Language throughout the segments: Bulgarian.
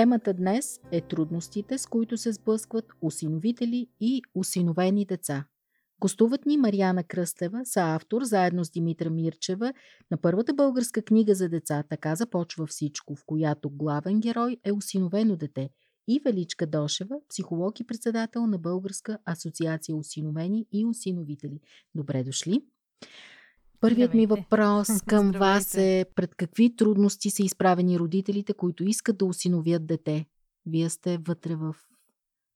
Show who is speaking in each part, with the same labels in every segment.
Speaker 1: Темата днес е трудностите, с които се сблъскват усиновители и усиновени деца. Гостуват ни Марияна Кръстева, автор, заедно с Димитра Мирчева, на първата българска книга за деца «Така започва всичко», в която главен герой е усиновено дете, и Величка Дошева, психолог и председател на Българска асоциация усиновени и усиновители. Добре дошли! Първият ми въпрос към вас е пред какви трудности са изправени родителите, които искат да осиновят дете? Вие сте вътре в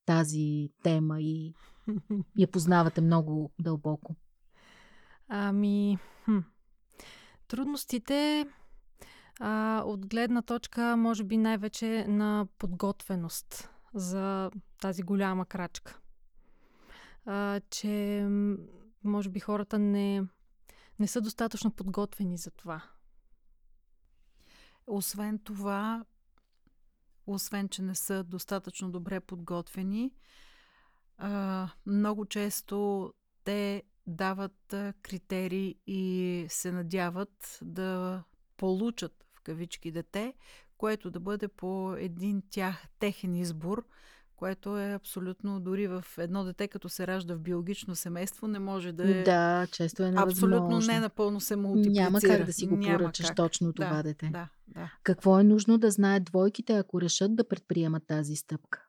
Speaker 1: тази тема и я познавате много дълбоко.
Speaker 2: Ами, хм. трудностите а, от гледна точка, може би най-вече на подготвеност за тази голяма крачка. А, че, може би, хората не не са достатъчно подготвени за това.
Speaker 3: Освен това, освен, че не са достатъчно добре подготвени, много често те дават критерии и се надяват да получат в кавички дете, което да бъде по един тях техен избор, което е абсолютно, дори в едно дете, като се ражда в биологично семейство, не може да е...
Speaker 1: Да, често е
Speaker 3: невъзможно. Абсолютно не напълно се мултиплицира.
Speaker 1: Няма как да си го поръчаш как. точно това
Speaker 3: да,
Speaker 1: дете.
Speaker 3: Да, да.
Speaker 1: Какво е нужно да знаят двойките, ако решат да предприемат тази стъпка?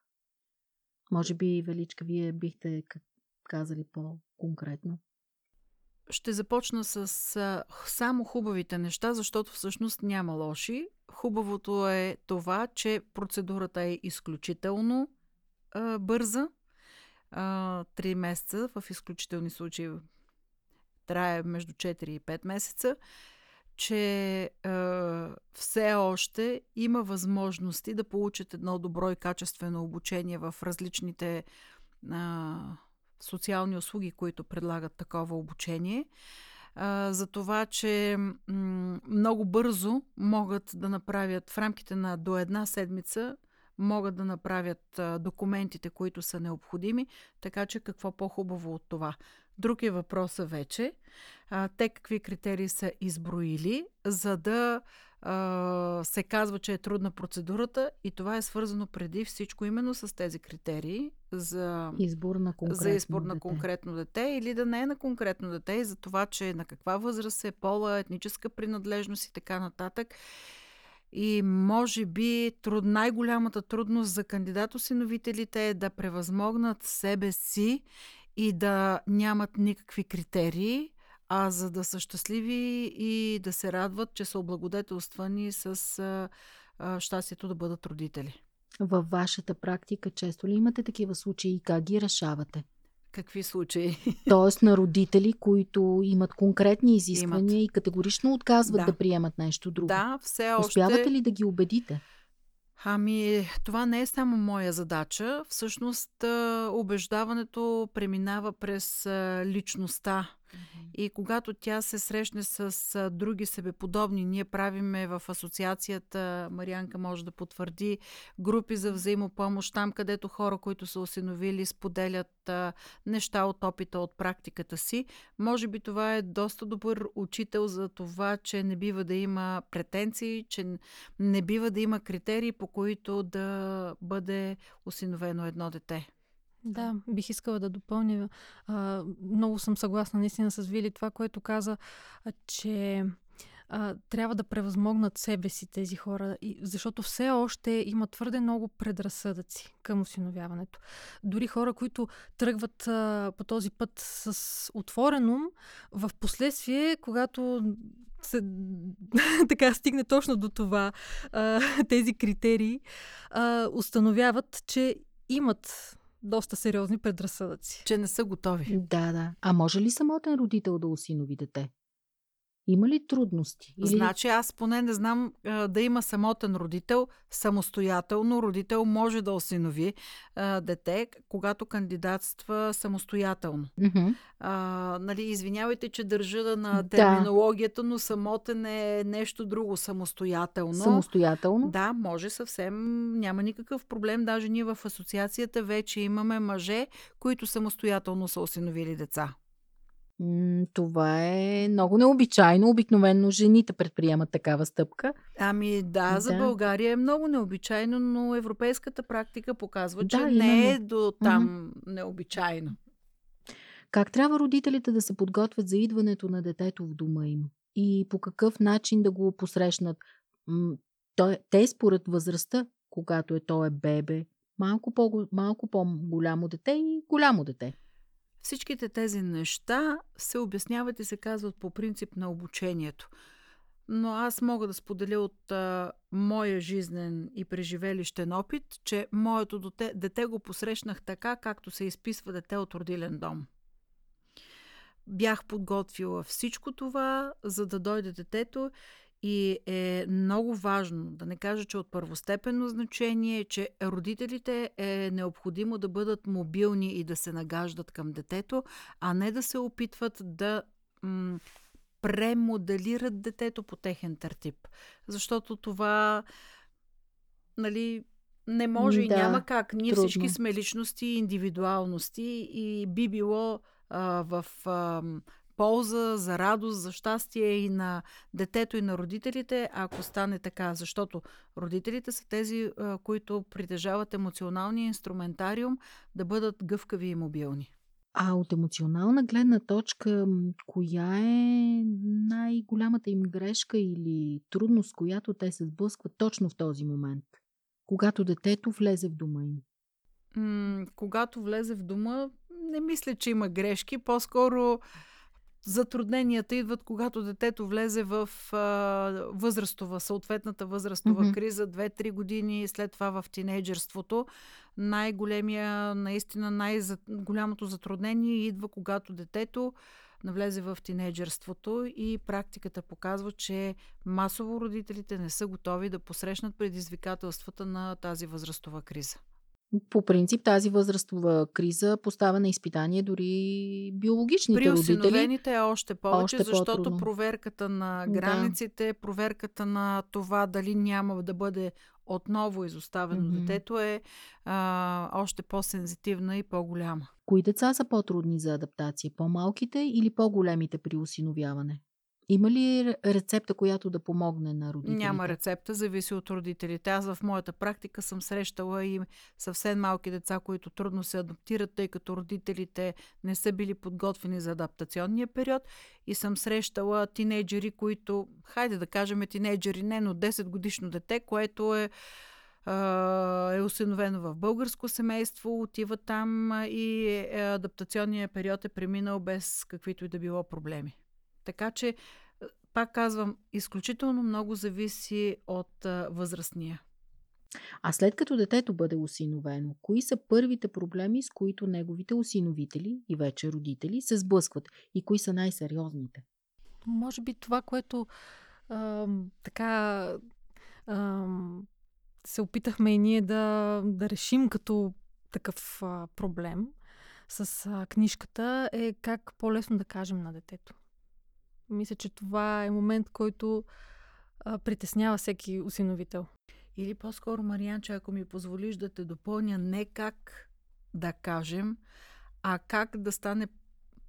Speaker 1: Може би, Величка, вие бихте казали по-конкретно.
Speaker 3: Ще започна с само хубавите неща, защото всъщност няма лоши. Хубавото е това, че процедурата е изключително бърза. Три месеца, в изключителни случаи трае между 4 и 5 месеца, че а, все още има възможности да получат едно добро и качествено обучение в различните а, социални услуги, които предлагат такова обучение. А, за това, че много бързо могат да направят в рамките на до една седмица могат да направят документите, които са необходими, така че какво по-хубаво от това. Друг е въпроса вече. А, те какви критерии са изброили, за да а, се казва, че е трудна процедурата и това е свързано преди всичко именно с тези критерии за
Speaker 1: избор на конкретно,
Speaker 3: за избор
Speaker 1: на
Speaker 3: дете. конкретно дете или да не е на конкретно дете и за това, че на каква възраст е пола, етническа принадлежност и така нататък. И може би труд, най-голямата трудност за кандидат-осиновителите е да превъзмогнат себе си и да нямат никакви критерии, а за да са щастливи и да се радват, че са облагодетелствани с а, а, щастието да бъдат родители.
Speaker 1: Във вашата практика често ли имате такива случаи и как ги решавате?
Speaker 3: Какви случаи?
Speaker 1: Тоест на родители, които имат конкретни изисквания имат. и категорично отказват да. да приемат нещо друго.
Speaker 3: Да, все още.
Speaker 1: Успявате ли да ги убедите?
Speaker 3: Ами, това не е само моя задача. Всъщност, убеждаването преминава през личността и когато тя се срещне с други себеподобни, ние правиме в асоциацията, Марианка може да потвърди, групи за взаимопомощ, там където хора, които са осиновили, споделят неща от опита, от практиката си. Може би това е доста добър учител за това, че не бива да има претенции, че не бива да има критерии, по които да бъде осиновено едно дете.
Speaker 2: Да, бих искала да допълня. А, много съм съгласна наистина с Вили това, което каза, че а, трябва да превъзмогнат себе си тези хора, и, защото все още има твърде много предразсъдъци към осиновяването. Дори хора, които тръгват а, по този път с отворен ум, в последствие, когато се, така стигне точно до това, а, тези критерии, а, установяват, че имат доста сериозни предразсъдъци.
Speaker 3: Че не са готови.
Speaker 1: Да, да. А може ли самотен родител да осинови дете? Има ли трудности?
Speaker 3: Или... Значи аз поне не знам да има самотен родител, самостоятелно родител може да осинови а, дете, когато кандидатства самостоятелно.
Speaker 1: Mm-hmm.
Speaker 3: А, нали, извинявайте, че държа на терминологията, но самотен е нещо друго, самостоятелно.
Speaker 1: Самостоятелно?
Speaker 3: Да, може съвсем, няма никакъв проблем. Даже ние в асоциацията вече имаме мъже, които самостоятелно са осиновили деца.
Speaker 1: Това е много необичайно. Обикновено жените предприемат такава стъпка.
Speaker 3: Ами да, за да. България е много необичайно, но европейската практика показва, че да, не е до там mm-hmm. необичайно.
Speaker 1: Как трябва родителите да се подготвят за идването на детето в дома им? И по какъв начин да го посрещнат? Те според възрастта, когато е то е бебе, малко, по, малко по-голямо дете и голямо дете.
Speaker 3: Всичките тези неща се обясняват и се казват по принцип на обучението. Но аз мога да споделя от а, моя жизнен и преживелищен опит, че моето дете, дете го посрещнах така, както се изписва дете от родилен дом. Бях подготвила всичко това, за да дойде детето и е много важно, да не кажа, че от първостепенно значение, че родителите е необходимо да бъдат мобилни и да се нагаждат към детето, а не да се опитват да м- премоделират детето по техен тертип. Защото това, нали, не може да, и няма как. Ние трудно. всички сме личности, индивидуалности и би било а, в а, полза, за радост, за щастие и на детето и на родителите, ако стане така. Защото родителите са тези, които притежават емоционалния инструментариум да бъдат гъвкави и мобилни.
Speaker 1: А от емоционална гледна точка, коя е най-голямата им грешка или трудност, която те се сблъскват точно в този момент, когато детето влезе в дома им?
Speaker 3: М- когато влезе в дома, не мисля, че има грешки. По-скоро Затрудненията идват, когато детето влезе в а, възрастова, съответната възрастова mm-hmm. криза, 2-3 години, след това в тинейджерството. Най-големия, наистина най-голямото затруднение идва, когато детето навлезе в тинейджерството и практиката показва, че масово родителите не са готови да посрещнат предизвикателствата на тази възрастова криза.
Speaker 1: По принцип тази възрастова криза поставя на изпитание дори биологичните
Speaker 3: При
Speaker 1: родители.
Speaker 3: При осиновените е още повече, още защото по-трудно. проверката на границите, да. проверката на това дали няма да бъде отново изоставено mm-hmm. детето е а, още по-сензитивна и по-голяма.
Speaker 1: Кои деца са по-трудни за адаптация? По-малките или по-големите при осиновяване? Има ли рецепта, която да помогне на родителите?
Speaker 3: Няма рецепта, зависи от родителите. Аз в моята практика съм срещала и съвсем малки деца, които трудно се адаптират, тъй като родителите не са били подготвени за адаптационния период. И съм срещала тинейджери, които, хайде да кажем тинейджери, не, но 10 годишно дете, което е е осиновено в българско семейство, отива там и е, адаптационният период е преминал без каквито и да било проблеми. Така че, е, пак казвам, изключително много зависи от а, възрастния.
Speaker 1: А след като детето бъде осиновено, кои са първите проблеми, с които неговите осиновители и вече родители се сблъскват и кои са най-сериозните?
Speaker 2: Може би това, което а, така а, се опитахме и ние да, да решим като такъв а, проблем с а, книжката е как по-лесно да кажем на детето. Мисля, че това е момент, който а, притеснява всеки осиновител.
Speaker 3: Или по-скоро, Мариан, че ако ми позволиш да те допълня, не как да кажем, а как да стане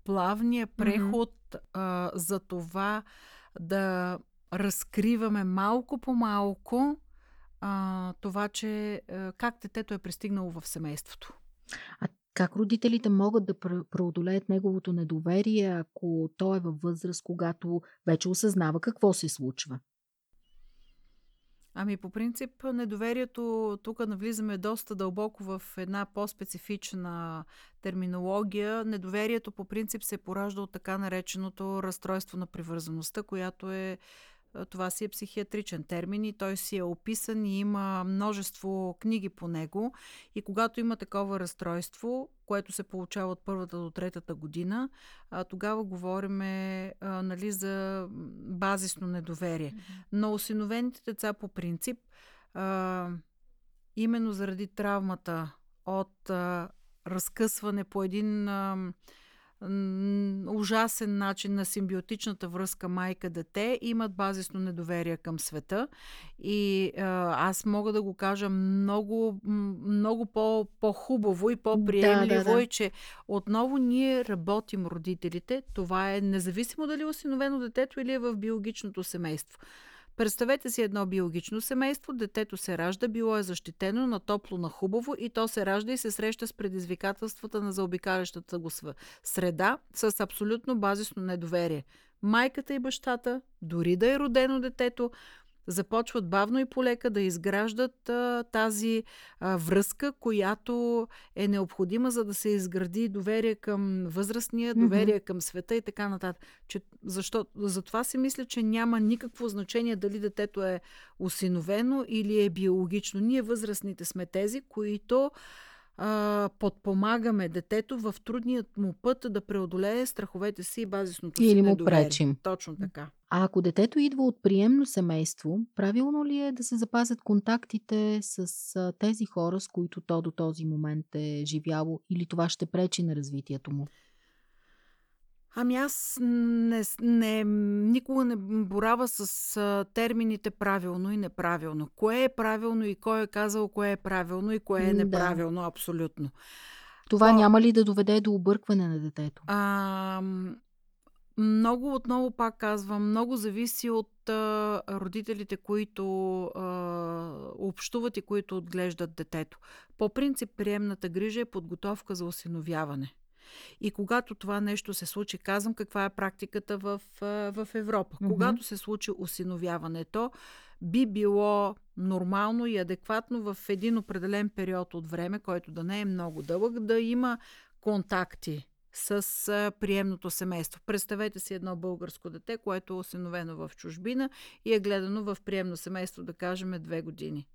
Speaker 3: плавния преход mm-hmm. а, за това да разкриваме малко по малко а, това, че а, как детето е пристигнало в семейството.
Speaker 1: А как родителите могат да преодолеят неговото недоверие, ако той е във възраст, когато вече осъзнава какво се случва?
Speaker 3: Ами по принцип недоверието, тук навлизаме доста дълбоко в една по-специфична терминология. Недоверието по принцип се поражда от така нареченото разстройство на привързаността, която е Това си е психиатричен термин и той си е описан и има множество книги по него. И когато има такова разстройство, което се получава от първата до третата година, тогава говорим нали, за базисно недоверие. Но осиновените деца по принцип, именно заради травмата от разкъсване по един ужасен начин на симбиотичната връзка майка-дете, имат базисно недоверие към света. И а, аз мога да го кажа много, много по, по-хубаво и по-приемливо, да, да, да. че отново ние работим родителите. Това е независимо дали е осиновено детето или е в биологичното семейство. Представете си едно биологично семейство, детето се ражда, било е защитено на топло, на хубаво и то се ражда и се среща с предизвикателствата на заобикалящата го среда с абсолютно базисно недоверие. Майката и бащата, дори да е родено детето, започват бавно и полека да изграждат а, тази а, връзка, която е необходима, за да се изгради доверие към възрастния, доверие mm-hmm. към света и така нататък. Че, защо, затова си мисля, че няма никакво значение дали детето е осиновено или е биологично. Ние възрастните сме тези, които а, подпомагаме детето в трудният му път да преодолее страховете си и базисното
Speaker 1: си
Speaker 3: Или
Speaker 1: му пречим.
Speaker 3: Точно така.
Speaker 1: А ако детето идва от приемно семейство, правилно ли е да се запазят контактите с тези хора, с които то до този момент е живяло или това ще пречи на развитието му?
Speaker 3: Ами аз не, не, никога не борава с а, термините правилно и неправилно. Кое е правилно и кой е казал кое е правилно и кое е неправилно, да. абсолютно.
Speaker 1: Това То, няма ли да доведе до объркване на детето?
Speaker 3: А, много, отново пак казвам, много зависи от а, родителите, които а, общуват и които отглеждат детето. По принцип, приемната грижа е подготовка за осиновяване. И когато това нещо се случи, казвам каква е практиката в, в Европа. Mm-hmm. Когато се случи осиновяването, би било нормално и адекватно в един определен период от време, който да не е много дълъг, да има контакти с приемното семейство. Представете си едно българско дете, което е осиновено в чужбина и е гледано в приемно семейство, да кажем, две години.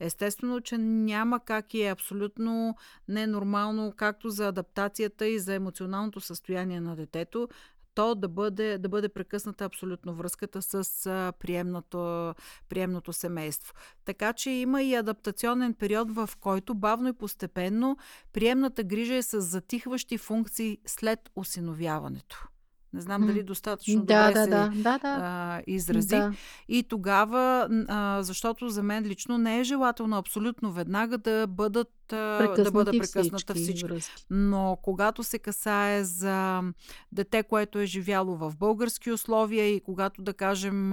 Speaker 3: Естествено, че няма как и е абсолютно ненормално, както за адаптацията и за емоционалното състояние на детето, то да бъде, да бъде прекъсната абсолютно връзката с приемното, приемното семейство. Така че има и адаптационен период, в който бавно и постепенно приемната грижа е с затихващи функции след осиновяването. Не знам дали достатъчно
Speaker 1: да,
Speaker 3: добре
Speaker 1: да,
Speaker 3: се
Speaker 1: да, да, да.
Speaker 3: А, изрази. Да. И тогава, а, защото за мен лично не е желателно абсолютно веднага да бъдат да бъде прекъсната всички. всички. Но когато се касае за дете, което е живяло в български условия и когато, да кажем,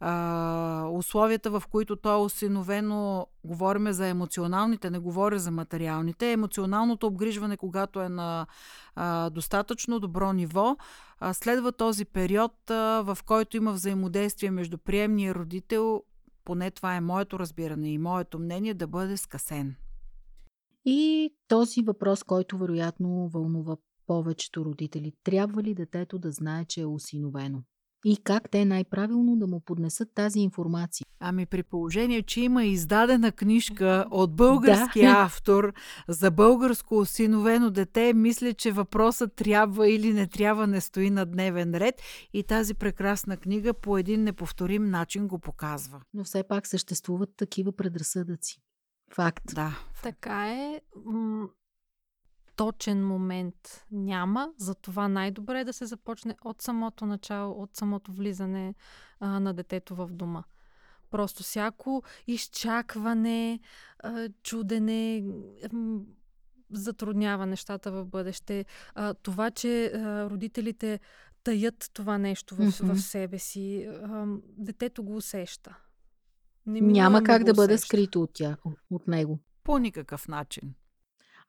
Speaker 3: а, условията, в които то е осиновено, говориме за емоционалните, не говоря за материалните. Емоционалното обгрижване, когато е на а, достатъчно добро ниво, а, следва този период, а, в който има взаимодействие между приемния родител, поне това е моето разбиране и моето мнение, да бъде скъсен.
Speaker 1: И този въпрос, който вероятно вълнува повечето родители. Трябва ли детето да знае, че е осиновено? И как те най-правилно да му поднесат тази информация.
Speaker 3: Ами при положение, че има издадена книжка от български да. автор за българско осиновено дете, мисля, че въпросът трябва или не трябва не стои на дневен ред и тази прекрасна книга по един неповторим начин го показва.
Speaker 1: Но все пак съществуват такива предразсъдъци. Факт.
Speaker 3: Да.
Speaker 2: Така е точен момент няма, затова най-добре е да се започне от самото начало, от самото влизане а, на детето в дома. Просто всяко изчакване, а, чудене, затруднява нещата в бъдеще. А, това, че а, родителите таят това нещо в, mm-hmm. в себе си, а, детето го усеща.
Speaker 1: Не Няма как да бъде скрито от, тя, от него.
Speaker 3: По никакъв начин.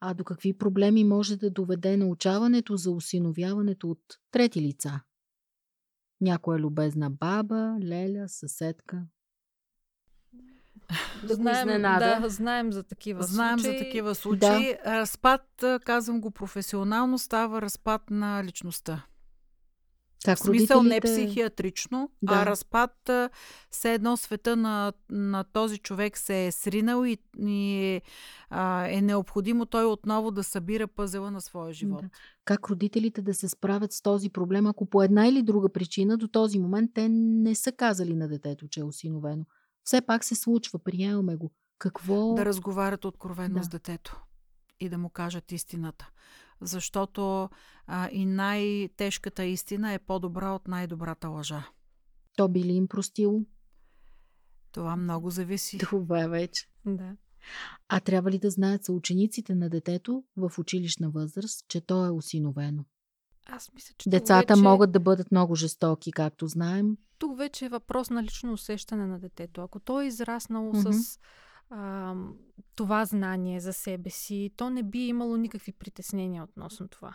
Speaker 1: А до какви проблеми може да доведе научаването за осиновяването от трети лица? Някоя любезна баба, леля, съседка.
Speaker 2: Да знаем, да, знаем за такива
Speaker 3: знаем
Speaker 2: случаи.
Speaker 3: за такива случаи. Да. Разпад, казвам го професионално, става разпад на личността.
Speaker 1: Как
Speaker 3: В смисъл
Speaker 1: родителите...
Speaker 3: не психиатрично,
Speaker 1: Да.
Speaker 3: а разпад все едно света на, на този човек се е сринал и, и е, а, е необходимо той отново да събира пъзела на своя живот.
Speaker 1: Да. Как родителите да се справят с този проблем, ако по една или друга причина до този момент те не са казали на детето, че е осиновено. Все пак се случва, приемаме го. Какво...
Speaker 3: Да разговарят откровенно
Speaker 1: Да.
Speaker 3: с детето и да му кажат истината. Защото а, и най-тежката истина е по-добра от най-добрата лъжа.
Speaker 1: То би ли им простило?
Speaker 3: Това много зависи.
Speaker 1: Това вече.
Speaker 2: Да.
Speaker 1: А трябва ли да знаят съучениците на детето в училищна възраст, че то е осиновено?
Speaker 2: Аз мисля, че
Speaker 1: Децата
Speaker 2: вече,
Speaker 1: могат да бъдат много жестоки, както знаем.
Speaker 2: тук вече е въпрос на лично усещане на детето. Ако той е израснало
Speaker 1: Мгм.
Speaker 2: с а, това знание за себе си, то не би имало никакви притеснения относно това.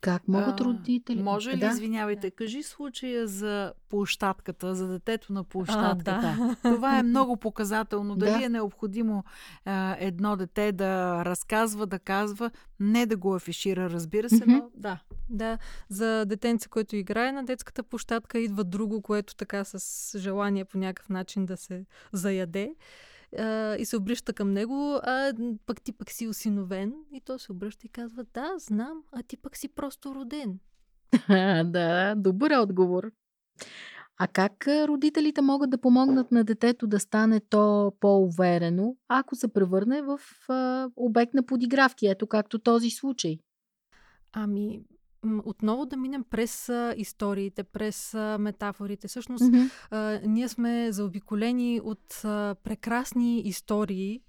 Speaker 1: Как могат
Speaker 3: А,
Speaker 1: родители?
Speaker 3: Може ли,
Speaker 1: да?
Speaker 3: извинявайте, кажи случая за площадката, за детето на площадката.
Speaker 2: да.
Speaker 3: Това е много показателно. Дали
Speaker 1: Да.
Speaker 3: е необходимо а, едно дете да разказва, да казва, не да го афишира, разбира се, но да.
Speaker 2: Да, за детенце, което играе на детската площадка, идва друго, което така с желание по някакъв начин да се заяде а, и се обръща към него, а пък ти пък си осиновен. И той се обръща и казва, да, знам, а ти пък си просто роден.
Speaker 1: да, добър отговор. А как родителите могат да помогнат на детето да стане то по-уверено, ако се превърне в а, обект на подигравки, ето както този случай?
Speaker 2: Ами, отново да минем през а, историите, през а, метафорите. Всъщност,
Speaker 1: Мгм.
Speaker 2: а, ние сме заобиколени от а, прекрасни истории,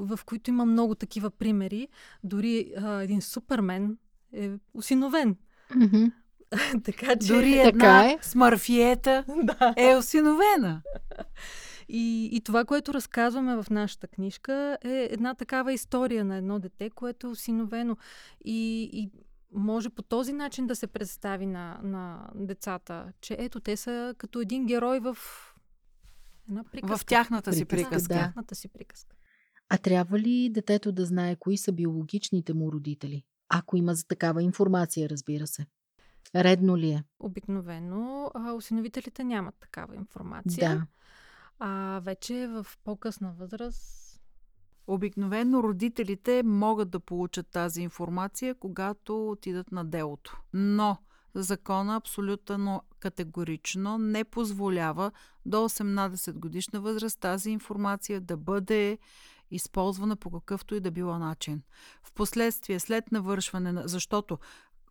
Speaker 2: в които има много такива примери. Дори а, един супермен е осиновен.
Speaker 1: Мгм.
Speaker 2: така че...
Speaker 3: Дори
Speaker 1: Така
Speaker 3: една
Speaker 1: е.
Speaker 3: смърфиета
Speaker 2: да.
Speaker 3: е осиновена.
Speaker 2: И, и това, което разказваме в нашата книжка, е една такава история на едно дете, което е осиновено. И, и може по този начин да се представи на, на децата, че ето те са като един герой в една приказка.
Speaker 3: В тяхната си
Speaker 1: Приказка, да.
Speaker 2: тяхната си приказка.
Speaker 1: А трябва ли детето да знае кои са биологичните му родители? Ако има за такава информация, разбира се. Редно ли е?
Speaker 2: Обикновено осиновителите нямат такава информация.
Speaker 1: Да.
Speaker 2: А вече в по-късна възраст
Speaker 3: Обикновено родителите могат да получат тази информация, когато отидат на делото. Но закона абсолютно категорично не позволява до 18 годишна възраст тази информация да бъде използвана по какъвто и да било начин. Впоследствие, след навършване на... Защото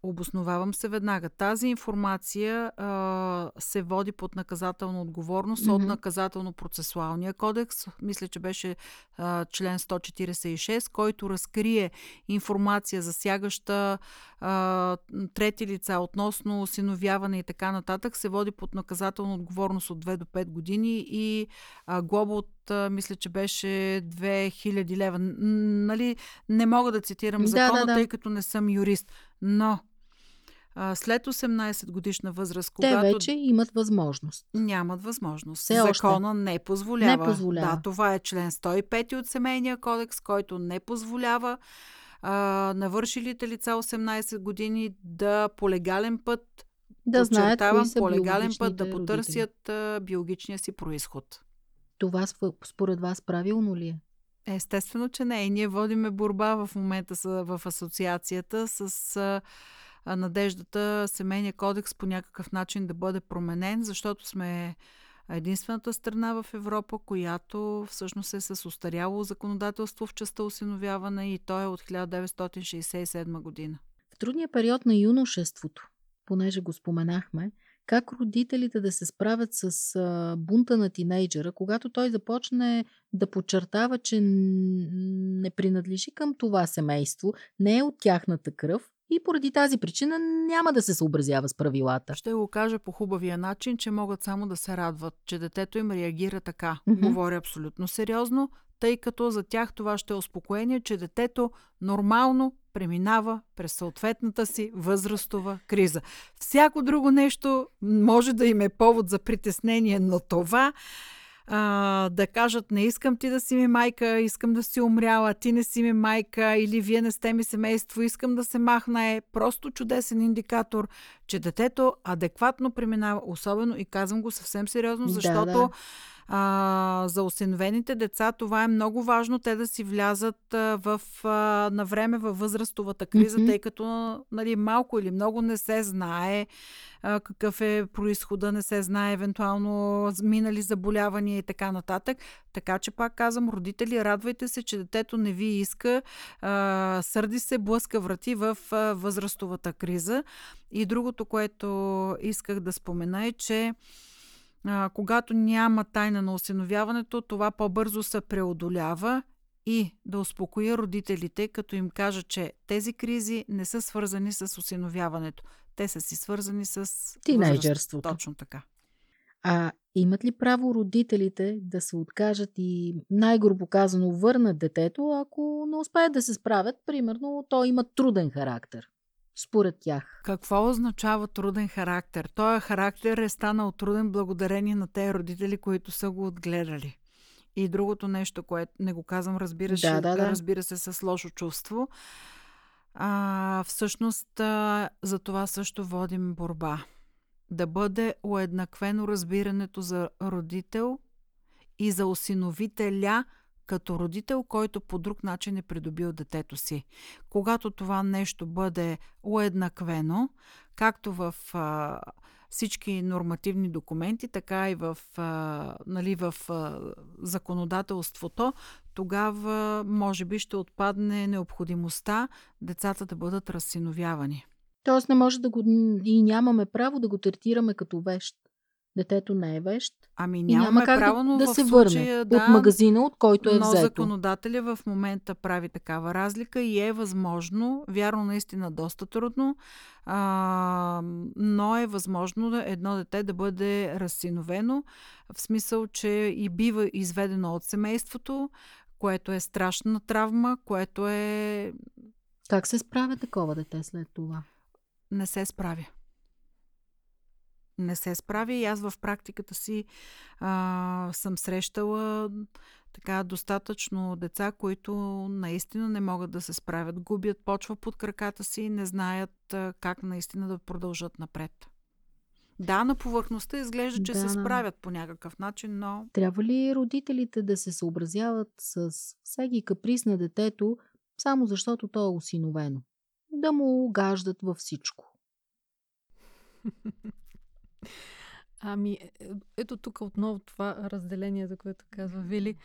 Speaker 3: Обосновавам се веднага. Тази информация а, се води под наказателна отговорност от
Speaker 1: Мгм.
Speaker 3: наказателно-процесуалния кодекс. Мисля, че беше а, член 146, който разкрие информация засягаща а, трети лица относно осиновяване и така нататък, се води под наказателна отговорност от 2 до 5 години и а, глоба от, мисля, че беше 2000 лева. Нали, не мога да цитирам
Speaker 1: Да,
Speaker 3: закона,
Speaker 1: да, да.
Speaker 3: тъй като не съм юрист. Но а, след 18 годишна възраст,
Speaker 1: Те
Speaker 3: когато
Speaker 1: вече имат възможност.
Speaker 3: нямат възможност.
Speaker 1: Все още.
Speaker 3: Закона не позволява.
Speaker 1: Не позволява.
Speaker 3: Да, това е член 105 от Семейния кодекс, който не позволява а, навършилите лица 18 години да по легален път,
Speaker 1: Да знаят кои са
Speaker 3: по легален път да
Speaker 1: родители.
Speaker 3: потърсят а, биологичния си происход.
Speaker 1: Това според вас правилно ли е?
Speaker 3: Естествено, че не. И ние водиме борба в момента в асоциацията с надеждата семейния кодекс по някакъв начин да бъде променен, защото сме единствената страна в Европа, която всъщност е с устаряло законодателство в частта осиновяване и то е от 1967 година.
Speaker 1: В трудния период на юношеството, понеже го споменахме, как родителите да се справят с бунта на тинейджера, когато той започне да подчертава, че не принадлежи към това семейство, не е от тяхната кръв и поради тази причина няма да се съобразява с правилата.
Speaker 3: Ще го кажа по хубавия начин, че могат само да се радват, че детето им реагира така.
Speaker 1: Мгм.
Speaker 3: Говоря абсолютно сериозно, тъй като за тях това ще е успокоение, че детето нормално преминава през съответната си възрастова криза. Всяко друго нещо може да им е повод за притеснение, но това а, да кажат не искам ти да си ми майка, искам да си умряла, ти не си ми майка или вие не сте ми семейство, искам да се махна е просто чудесен индикатор, че детето адекватно преминава, особено и казвам го съвсем сериозно, защото
Speaker 1: Да, да.
Speaker 3: А, за осиновените деца това е много важно те да си влязат а, в, а, на време във възрастовата криза,
Speaker 1: Мгм.
Speaker 3: тъй като нали, малко или много не се знае а, какъв е происхода, не се знае евентуално минали заболявания и така нататък. Така че пак казвам, родители, радвайте се, че детето не ви иска, а, сърди се, блъска врати в а, възрастовата криза. И другото, което исках да спомена е, че а, когато няма тайна на осиновяването, това по-бързо се преодолява и да успокоя родителите, като им кажа, че тези кризи не са свързани с осиновяването. Те са си свързани с
Speaker 1: Тинейджърството.
Speaker 3: възраст. Точно така.
Speaker 1: А имат ли право родителите да се откажат и най-грубо казано върнат детето, ако не успеят да се справят? Примерно, то има труден характер. Според тях.
Speaker 3: Какво означава труден характер? Той характер е станал труден благодарение на тези родители, които са го отгледали. И другото нещо, което не го казвам, разбира,
Speaker 1: Да, да, да.
Speaker 3: разбира се, с лошо чувство. А, всъщност, а, за това също водим борба. Да бъде уеднаквено разбирането за родител и за осиновителя като родител, който по друг начин е придобил детето си. Когато това нещо бъде уеднаквено, както в а, всички нормативни документи, така и в, а, нали, в а, законодателството, тогава може би ще отпадне необходимостта децата да бъдат разсиновявани.
Speaker 1: Тоест не може да го... и нямаме право да го третираме като вещ. Детето не е вещ.
Speaker 3: Ами
Speaker 1: И
Speaker 3: нямаме
Speaker 1: няма как
Speaker 3: право, но
Speaker 1: да, да се
Speaker 3: случая,
Speaker 1: върне
Speaker 3: да,
Speaker 1: от магазина, от който е
Speaker 3: но
Speaker 1: взето.
Speaker 3: законодателя в момента прави такава разлика и е възможно, вярно наистина доста трудно, а, но е възможно едно дете да бъде разсиновено, в смисъл, че и бива изведено от семейството, което е страшна травма, което е...
Speaker 1: Как се справя такова дете след това?
Speaker 3: не се справя. Не се справя и аз в практиката си а, съм срещала така достатъчно деца, които наистина не могат да се справят, губят почва под краката си и не знаят а, как наистина да продължат напред. Да, на повърхността изглежда, че
Speaker 1: Да,
Speaker 3: се справят по някакъв начин, но
Speaker 1: Трябва ли родителите да се съобразяват с всеки каприз на детето, само защото то е осиновено? Да му угаждат във всичко.
Speaker 2: Ами, е- е- ето тук отново това разделение, за което казва Вили.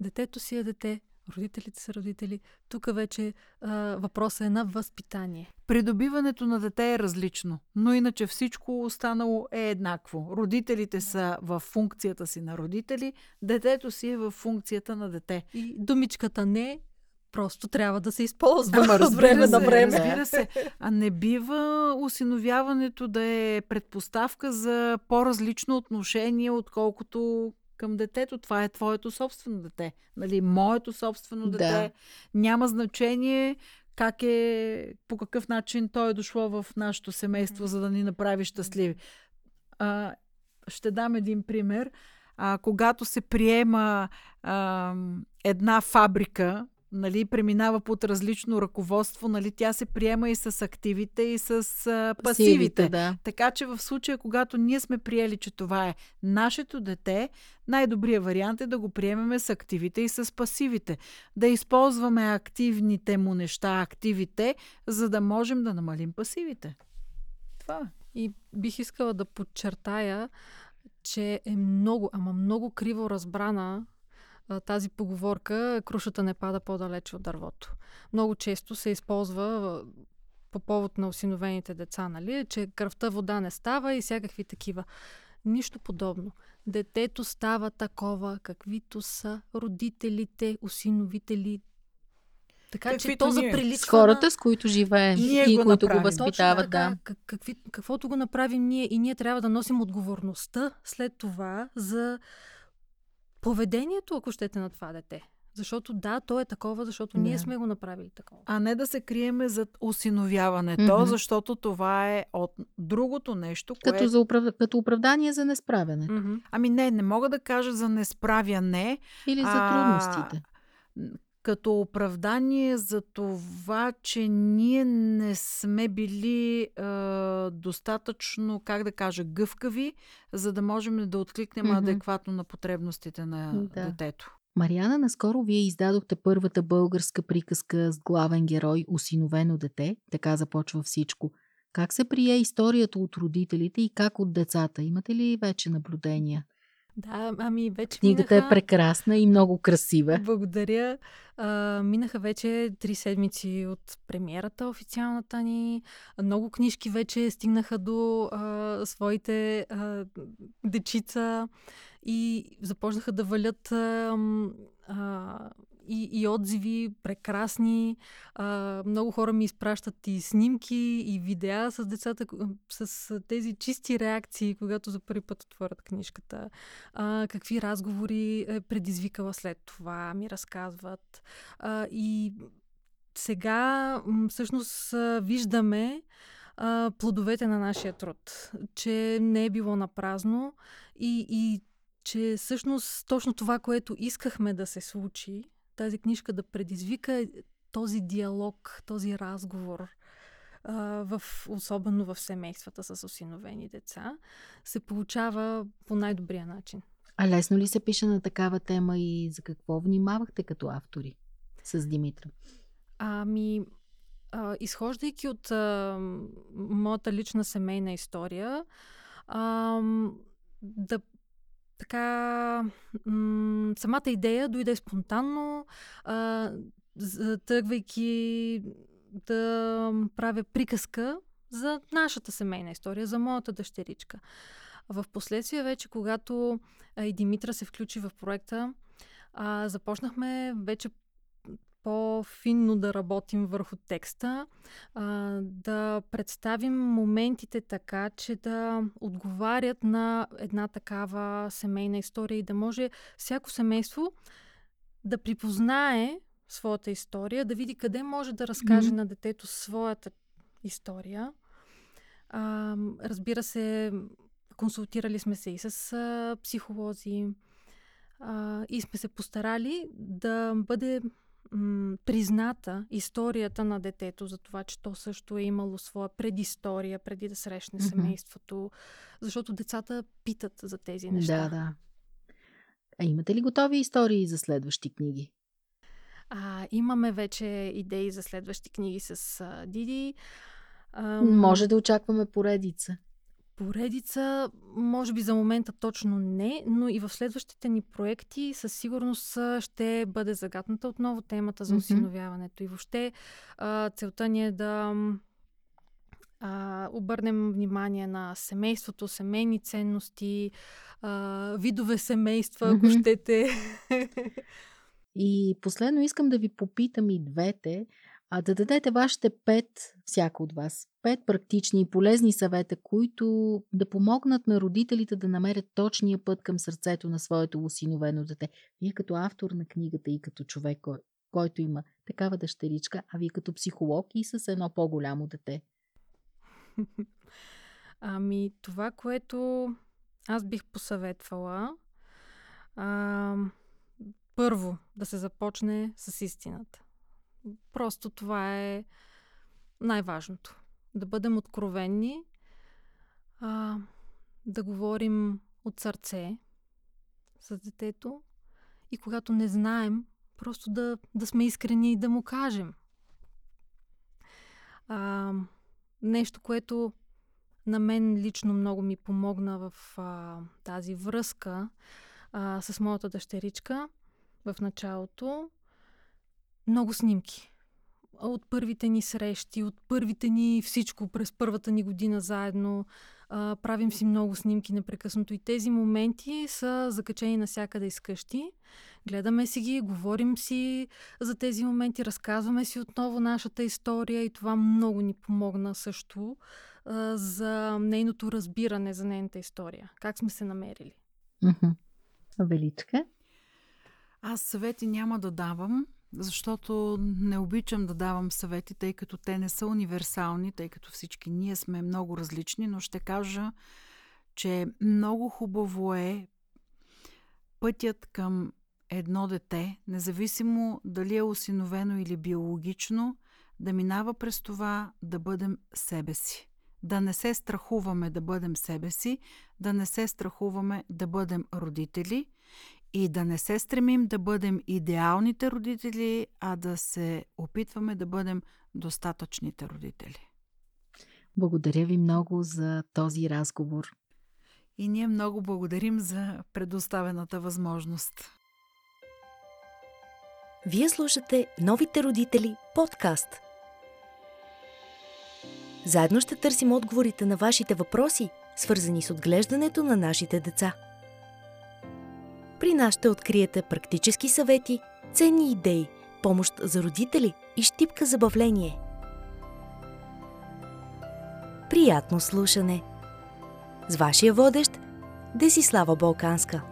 Speaker 2: Детето си е дете, родителите са родители. Тук вече а, въпросът е на възпитание.
Speaker 3: Придобиването на дете е различно, но иначе всичко останало е еднакво. Родителите са в функцията си на родители, детето си е в функцията на дете.
Speaker 2: И думичката не просто трябва да се използва
Speaker 1: Ама
Speaker 2: от време
Speaker 1: се,
Speaker 2: на време.
Speaker 3: Разбира се. А не бива осиновяването да е предпоставка за по-различно отношение, отколкото към детето. Това е твоето собствено дете. Нали, моето собствено
Speaker 1: Да.
Speaker 3: дете. Няма значение как е, по какъв начин то е дошло в нашето семейство, за да ни направи щастливи. А, ще дам един пример. А, когато се приема а, една фабрика, нали, преминава под различно ръководство, нали, тя се приема и с активите, и с а, пасивите.
Speaker 1: да.
Speaker 3: Така че в случая, когато ние сме приели, че това е нашето дете, най-добрият вариант е да го приемеме с активите и с пасивите. Да използваме активните му неща, активите, за да можем да намалим пасивите. Това е.
Speaker 2: И бих искала да подчертая, че е много, ама много криво разбрана тази поговорка крушата не пада по-далече от дървото. Много често се използва по повод на осиновените деца, нали, че кръвта вода не става и всякакви такива. Нищо подобно. Детето става такова, каквито са родителите, осиновители. Така че
Speaker 3: Каквито
Speaker 2: то
Speaker 3: ние.
Speaker 2: заприличва
Speaker 1: С хората, с които живеем
Speaker 3: Ние
Speaker 1: и
Speaker 3: го
Speaker 1: които го
Speaker 3: направим.
Speaker 1: възпитават.
Speaker 2: Точно така,
Speaker 1: Да.
Speaker 2: как, какви, каквото го направим ние и ние трябва да носим отговорността след това за поведението, ако щете, на това дете. Защото да, то е такова, защото да. ние сме го направили такова.
Speaker 3: А не да се криеме зад осиновяването, mm-hmm. защото това е от другото нещо,
Speaker 1: което... Като, за управ... като оправдание за несправянето. Mm-hmm.
Speaker 3: Ами не, не мога да кажа за несправяне.
Speaker 1: Или за трудностите.
Speaker 3: А, като оправдание за това, че ние не сме били е, достатъчно, как да кажа, гъвкави, за да можем да откликнем mm-hmm. адекватно на потребностите на да. детето.
Speaker 1: Мариана, наскоро вие издадохте първата българска приказка с главен герой Осиновено дете. Така започва всичко. Как се прие историята от родителите и как от децата? Имате ли вече наблюдения?
Speaker 2: Да, ами вече
Speaker 1: Книгата
Speaker 2: минаха...
Speaker 1: е прекрасна и много красива.
Speaker 2: Благодаря. А, минаха вече три седмици от премиерата официалната ни. Много книжки вече стигнаха до а, своите а, дечица и започнаха да валят а, а, и, и отзиви прекрасни. А, много хора ми изпращат и снимки, и видеа с децата, с тези чисти реакции, когато за първи път отворят книжката. А, какви разговори е предизвикала след това, ми разказват. А, и сега всъщност виждаме а, плодовете на нашия труд, че не е било на празно и, и че всъщност точно това, което искахме да се случи, тази книжка да предизвика този диалог, този разговор, а, в, особено в семействата с осиновени деца, се получава по най-добрия начин.
Speaker 1: А лесно ли се пише на такава тема и за какво внимавахте като автори с Димитра?
Speaker 2: Ами, а, изхождайки от а, моята лична семейна история, а, да така, м- самата идея дойде спонтанно, а, тръгвайки да правя приказка за нашата семейна история, за моята дъщеричка. В последствие вече, когато и Димитра се включи в проекта, а, започнахме вече по-финно да работим върху текста, а, да представим моментите така, че да отговарят на една такава семейна история и да може всяко семейство да припознае своята история, да види къде може да разкаже mm-hmm. на детето своята история. А, разбира се, консултирали сме се и с а, психолози а, и сме се постарали да бъде м- призната историята на детето за това, че то също е имало своя предистория преди да срещне mm-hmm. семейството, защото децата питат за тези неща.
Speaker 1: Да, да. А имате ли готови истории за следващи книги?
Speaker 2: А, имаме вече идеи за следващи книги с а, Диди.
Speaker 1: А, Може да очакваме поредица.
Speaker 2: Поредица, може би за момента точно не, но и в следващите ни проекти със сигурност ще бъде загатната отново темата за осиновяването. И въобще целта ни е да а, обърнем внимание на семейството, семейни ценности, а, видове семейства, ако щете.
Speaker 1: И последно искам да ви попитам и двете, а да дадете вашите пет, всяка от вас, пет практични и полезни съвета, които да помогнат на родителите да намерят точния път към сърцето на своето усиновено дете. Вие като автор на книгата и като човек, кой, който има такава дъщеричка, а вие като психолог и с едно по-голямо дете.
Speaker 2: Ами, това, което аз бих посъветвала, а, първо да се започне с истината. Просто това е най-важното. Да бъдем откровенни, а, да говорим от сърце с детето и когато не знаем, просто да, да сме искрени и да му кажем. А, нещо, което на мен лично много ми помогна в а, тази връзка а, с моята дъщеричка в началото, много снимки. От първите ни срещи, от първите ни всичко през първата ни година заедно. А, правим си много снимки непрекъснато и тези моменти са закачени навсякъде из къщи. Гледаме си ги, говорим си за тези моменти, разказваме си отново нашата история и това много ни помогна също а, за нейното разбиране за нейната история. Как сме се намерили.
Speaker 1: Величка?
Speaker 3: Аз съвети няма да давам, защото не обичам да давам съвети, тъй като те не са универсални, тъй като всички ние сме много различни, но ще кажа, че много хубаво е пътят към едно дете, независимо дали е осиновено или биологично, да минава през това да бъдем себе си. Да не се страхуваме да бъдем себе си, да не се страхуваме да бъдем родители и да не се стремим да бъдем идеалните родители, а да се опитваме да бъдем достатъчните родители.
Speaker 1: Благодаря ви много за този разговор.
Speaker 3: И ние много благодарим за предоставената възможност.
Speaker 4: Вие слушате Новите родители подкаст. Заедно ще търсим отговорите на вашите въпроси, свързани с отглеждането на нашите деца. При нас ще откриете практически съвети, ценни идеи, помощ за родители и щипка забавление. Приятно слушане! С вашия водещ Десислава Балканска.